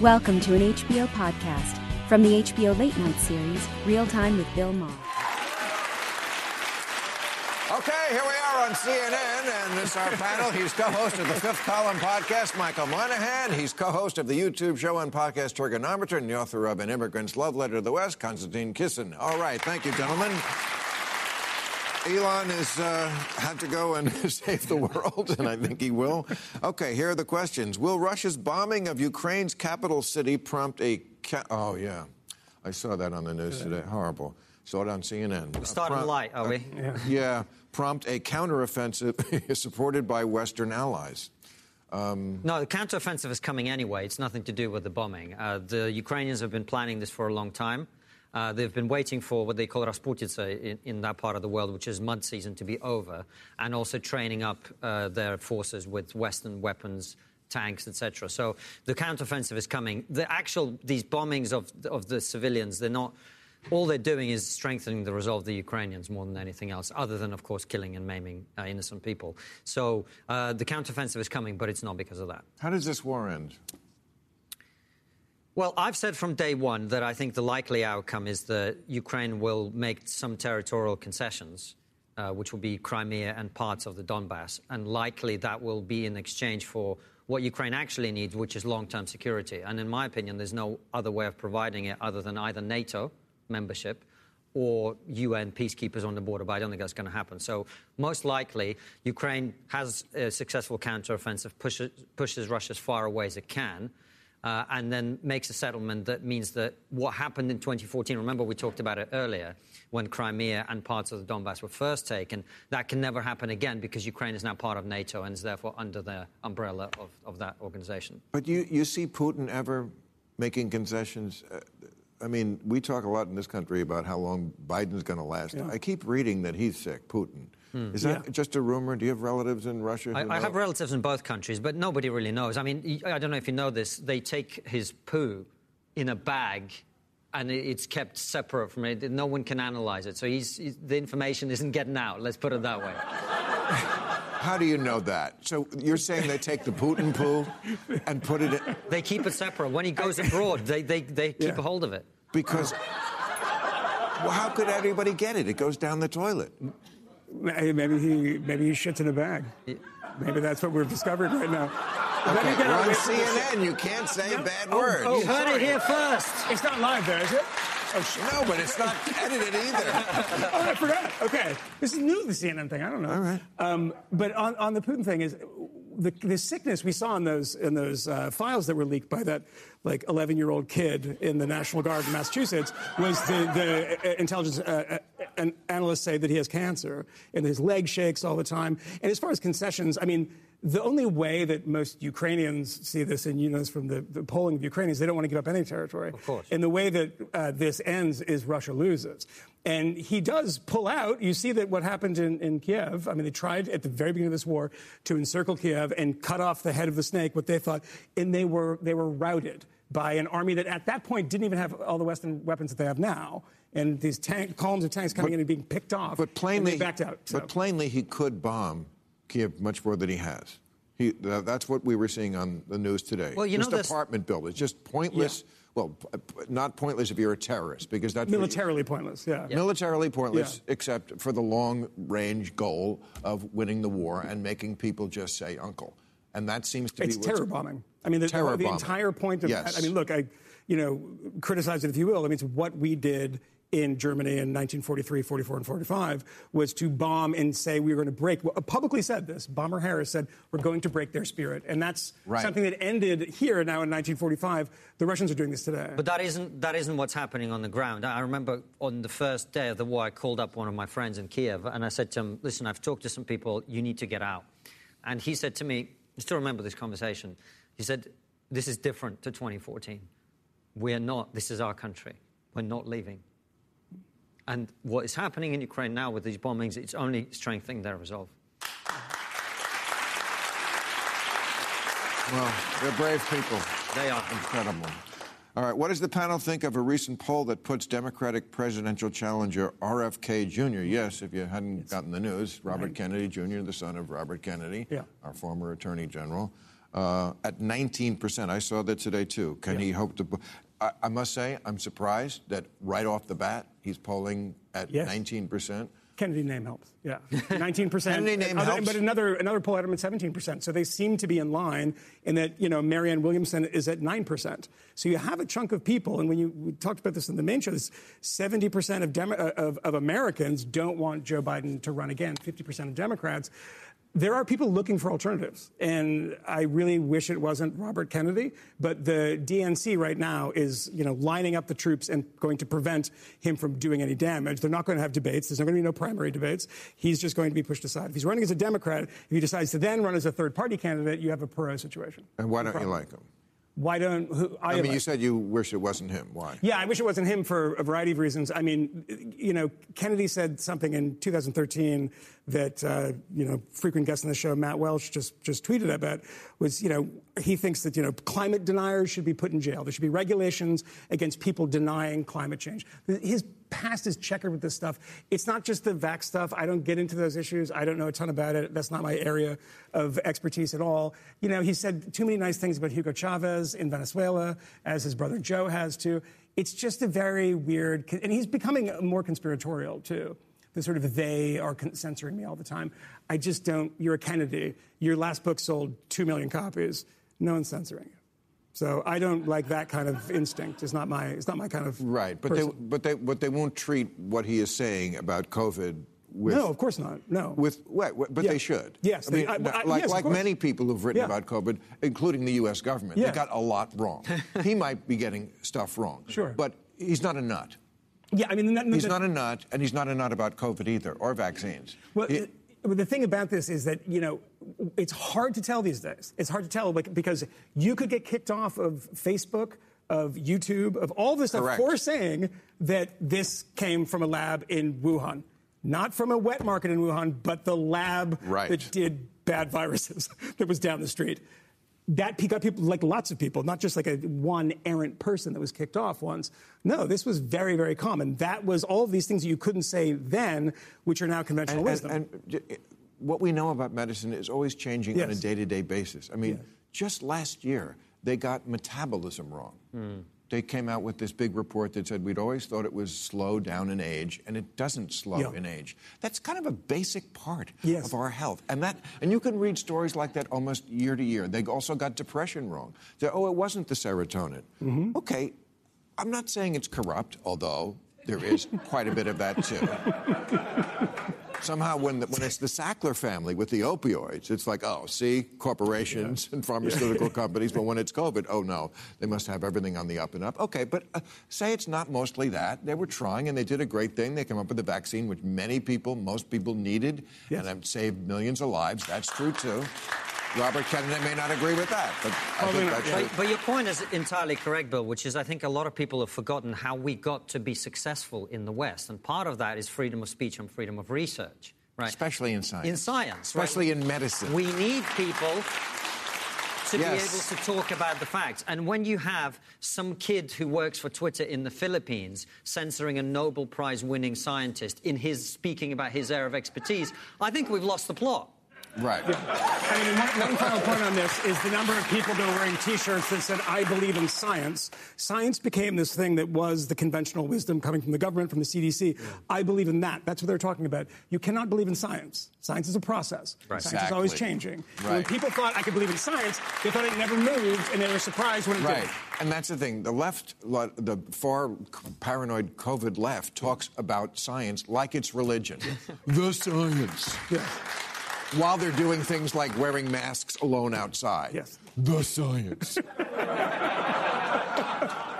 Welcome to an HBO podcast from the HBO Late Night series, Real Time with Bill Maher. Okay, here we are on CNN, and this is our panel. He's co-host of the Fifth Column podcast, Michael Moynihan. He's co-host of the YouTube show and podcast Trigonometry, and the author of An Immigrant's Love Letter to the West, Konstantin Kisin. All right, thank you, gentlemen. Elon has uh, had to go and save the world, and I think he will. Okay, here are the questions. Will Russia's bombing of Ukraine's capital city prompt a... Ca- oh, yeah. I saw that on the news today. Horrible. Saw it on CNN. Uh, Starting prom- light, are we? yeah, prompt a counteroffensive supported by Western allies. No, the counteroffensive is coming anyway. It's nothing to do with the bombing. Uh, the Ukrainians have been planning this for a long time. Uh, they've been waiting for what they call Rasputitsa in, in that part of the world, which is mud season, to be over, and also training up uh, their forces with Western weapons, tanks, etc. So the counteroffensive is coming. The actual these bombings of of the civilians, they're not. All they're doing is strengthening the resolve of the Ukrainians more than anything else, other than, of course, killing and maiming uh, innocent people. So uh, the counteroffensive is coming, but it's not because of that. How does this war end? Well, I've said from day one that I think the likely outcome is that Ukraine will make some territorial concessions, uh, which will be Crimea and parts of the Donbass. And likely that will be in exchange for what Ukraine actually needs, which is long term security. And in my opinion, there's no other way of providing it other than either NATO membership or UN peacekeepers on the border, but I don't think that's going to happen. So, most likely, Ukraine has a successful counteroffensive, pushes, pushes Russia as far away as it can and then makes a settlement that means that what happened in 2014, remember we talked about it earlier, when Crimea and parts of the Donbass were first taken, that can never happen again because Ukraine is now part of NATO and is therefore under the umbrella of, of that organization. But you, you see Putin ever making concessions? Uh, I mean, we talk a lot in this country about how long Biden's going to last. I keep reading that he's sick, Putin. Hmm. Is that just a rumor? Do you have relatives in Russia? I, I have relatives in both countries, but nobody really knows. I mean, I don't know if you know this. They take his poo in a bag, and it's kept separate from it. No one can analyze it, so he's, he's, the information isn't getting out. Let's put it that way. How do you know that? So you're saying they take the Putin poo and put it in They keep it separate. When he goes abroad, they, they, they keep Yeah. a hold of it. because. Well, how could everybody get it? It goes down the toilet. Hey, Maybe he maybe he shits in a bag. Maybe that's what we're discovering right now. Okay, get we're on CNN. You can't say No. bad Oh, words. oh, You heard it here first. It's not live there, is it? Oh, shit. No, but it's not edited either. Oh, I forgot. Okay, this is new. The CNN thing. I don't know. All right. Um, but on, on the Putin thing is the, the sickness we saw in those in those uh, files that were leaked by that like 11 year old kid in the National Guard in Massachusetts was the the uh, intelligence uh, an analysts say that he has cancer and his leg shakes all the time. And as far as concessions, I mean. The only way that most Ukrainians see this, and you know this from the, the polling of Ukrainians, they don't want to give up any territory. Of course. And the way that uh, this ends is Russia loses. And he does pull out. You see that what happened in, in Kiev. I mean, they tried at the very beginning of this war to encircle Kiev and cut off the head of the snake, what they thought, and they were they were routed by an army that at that point didn't even have all the Western weapons that they have now. And these tank, columns of tanks coming in and being picked off. But plainly, they backed out. so. But plainly, he could bomb Kiev much more than he has. He, th- that's what we were seeing on the news today. Well, you just know, this- apartment buildings, just pointless. Well, p- p- not pointless if you're a terrorist, because that's what you- militarily pointless. Yeah. militarily pointless, Yeah. except for the long-range goal of winning the war and making people just say "uncle," and that seems to It's be what's- terror bombing. I mean, the, Terror the bombing. entire point of Yes. I mean, look, I, you know, criticize it if you will. I mean, it's what we did in Germany in 1943, 44, and 45 was to bomb and say we were going to break. Well, publicly said this. Bomber Harris said we're going to break their spirit, and that's Right. something that ended here now in 1945. The Russians are doing this today. But that isn't that isn't what's happening on the ground. I remember on the first day of the war, I called up one of my friends in Kiev and I said to him, "Listen, I've talked to some people. You need to get out." And he said to me, I still remember this conversation. He said, This is different to 2014. We're not, this is our country. We're not leaving. And what is happening in Ukraine now with these bombings, it's only strengthening their resolve. Well, they're brave people. They are. Incredible. All right, what does the panel think of a recent poll that puts Democratic presidential challenger RFK Jr., yes, if you hadn't gotten the news, Robert Kennedy Jr., the son of Robert Kennedy, Yeah. our former attorney general, uh, at 19%. I saw that today, too. Can he hope to. I, I must say, I'm surprised that right off the bat, he's polling at Yes. 19%. Kennedy name helps. Yeah, 19 percent. Kennedy name helps. But another another poll had him at 17 percent. So they seem to be in line in that you know Marianne Williamson is at nine percent. So you have a chunk of people, and when you we talked about this in the main show, this 70 percent of, Demo- of of Americans don't want Joe Biden to run again. 50 percent of Democrats. There are people looking for alternatives, and I really wish it wasn't Robert Kennedy. But the DNC right now is, you know, lining up the troops and going to prevent him from doing any damage. They're not going to have debates. There's not going to be no primary debates. He's just going to be pushed aside. If he's running as a Democrat, if he decides to then run as a third-party candidate, you have a Perot situation. And why don't you like him? Why don't who, I mean, like- you said you wish it wasn't him. Why? yeah, I wish it wasn't him for a variety of reasons. I mean, you know, Kennedy said something in 2013 that uh, you know frequent guest on the show Matt Welch just just tweeted about was you know he thinks that you know climate deniers should be put in jail. There should be regulations against people denying climate change. His past is checkered with this stuff. It's not just the vax stuff. I don't get into those issues. I don't know a ton about it. That's not my area of expertise at all. You know, he said too many nice things about Hugo Chavez in Venezuela, as his brother Joe has too. It's just a very weird, and he's becoming more conspiratorial too. The sort of they are censoring me all the time. I just don't. You're a Kennedy. Your last book sold two million copies. No one's censoring you. So I don't like that kind of instinct. It's not my. It's not my kind of. Right, but they, but they, but they won't treat what he is saying about COVID with. no, of course not. No. With what? what- But Yeah. they should. Yes, I they- mean, I- I- like yes, like many people who've written Yeah. about COVID, including the U.S. government, Yeah. they got a lot wrong. he might be getting stuff wrong. Sure. But he's not a nut. Yeah, I mean, the, He's not a nut, and he's not a nut about COVID either, or vaccines. Well, He- the thing about this is that you know it's hard to tell these days. It's hard to tell like, because you could get kicked off of Facebook, of YouTube, of all this stuff Correct. for saying that this came from a lab in Wuhan, not from a wet market in Wuhan, but the lab Right. that did bad viruses that was down the street. That got people, like lots of people, not just like a one errant person that was kicked off once. No, this was very, very common. That was all of these things that you couldn't say then, which are now conventional and, wisdom. and, and what we know about medicine is always changing on a day-to-day basis. I mean, Yes. just last year they got metabolism wrong. Hmm. They came out with this big report that said we'd always thought it was slow down in age, and it doesn't slow Yeah. in age. That's kind of a basic part Yes. of our health, and that and you can read stories like that almost year to year. They also got depression wrong. They, oh, it wasn't the serotonin. Mm-hmm. Okay, I'm not saying it's corrupt, although there is quite a bit of that too. Somehow, when, the, when it's the Sackler family with the opioids, it's like, oh, see, corporations and pharmaceutical companies. But when it's COVID, oh no, they must have everything on the up and up. Okay, but uh, say it's not mostly that. They were trying and they did a great thing. They came up with a vaccine which many people, most people needed, Yes. and saved millions of lives. That's true too. Robert Kennedy may not agree with that, but I think that's But, but your point is entirely correct, Bill, which is I think a lot of people have forgotten how we got to be successful in the West. And part of that is freedom of speech and freedom of research, right? Especially in science. In science, right? Especially in medicine. We need people to Yes. be able to talk about the facts. And when you have some kid who works for Twitter in the Philippines censoring a Nobel Prize winning scientist in his speaking about his area of expertise, I think we've lost the plot. Right. I mean, one, one final point on this is the number of people that were wearing T-shirts that said "I believe in science." Science became this thing that was the conventional wisdom coming from the government, from the CDC. I believe in that. That's what they're talking about. You cannot believe in science. Science is a process. Right. Science is always changing. And When people thought I could believe in science, they thought it never moved, and they were surprised when it Right. did. And that's the thing. The left, the far paranoid COVID left, talks about science like it's religion. the science. Yes. While they're doing things like wearing masks alone outside. Yes. The science.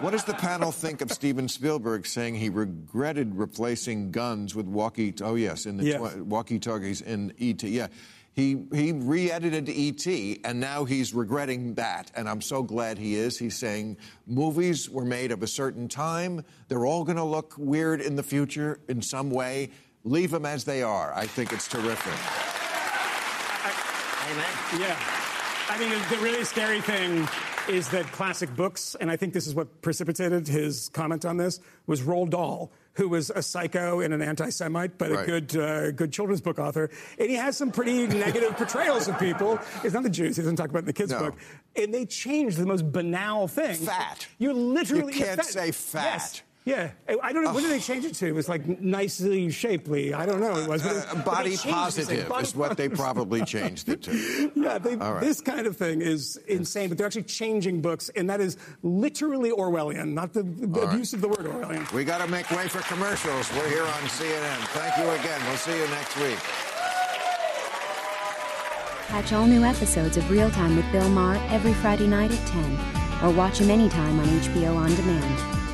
what does the panel think of Steven Spielberg saying he regretted replacing guns with walkie? Oh yes, in the Yes. tw- walkie-talkies in ET. Yeah, He, he re edited E.T., and now he's regretting that. And I'm so glad he is. He's saying movies were made of a certain time. They're all going to look weird in the future in some way. Leave them as they are. I think it's terrific. Amen. Yeah. I mean, the really scary thing is that classic books, and I think this is what precipitated his comment on this, was Roald Dahl, who was a psycho and an anti-Semite, but Right. a good, uh, good children's book author, and he has some pretty negative portrayals of people. It's not the Jews; he doesn't talk about it in the kids' No. book. And they changed the most banal thing. Fat. You literally You can't yeah, say fat. Yes. Yeah, I don't know. What did they change it to? It was like nicely shapely. I don't know. It was but it- Uh, body changed it positive body is what they probably changed it to. Yeah, they, All right. this kind of thing is insane, but they're actually changing books, and that is literally Orwellian, not the, the All right. abuse of the word Orwellian. We got to make way for commercials. We're here on CNN. Thank you again. We'll see you next week. Catch all new episodes of Real Time with Bill Maher every Friday night at 10, or watch him anytime on HBO On Demand.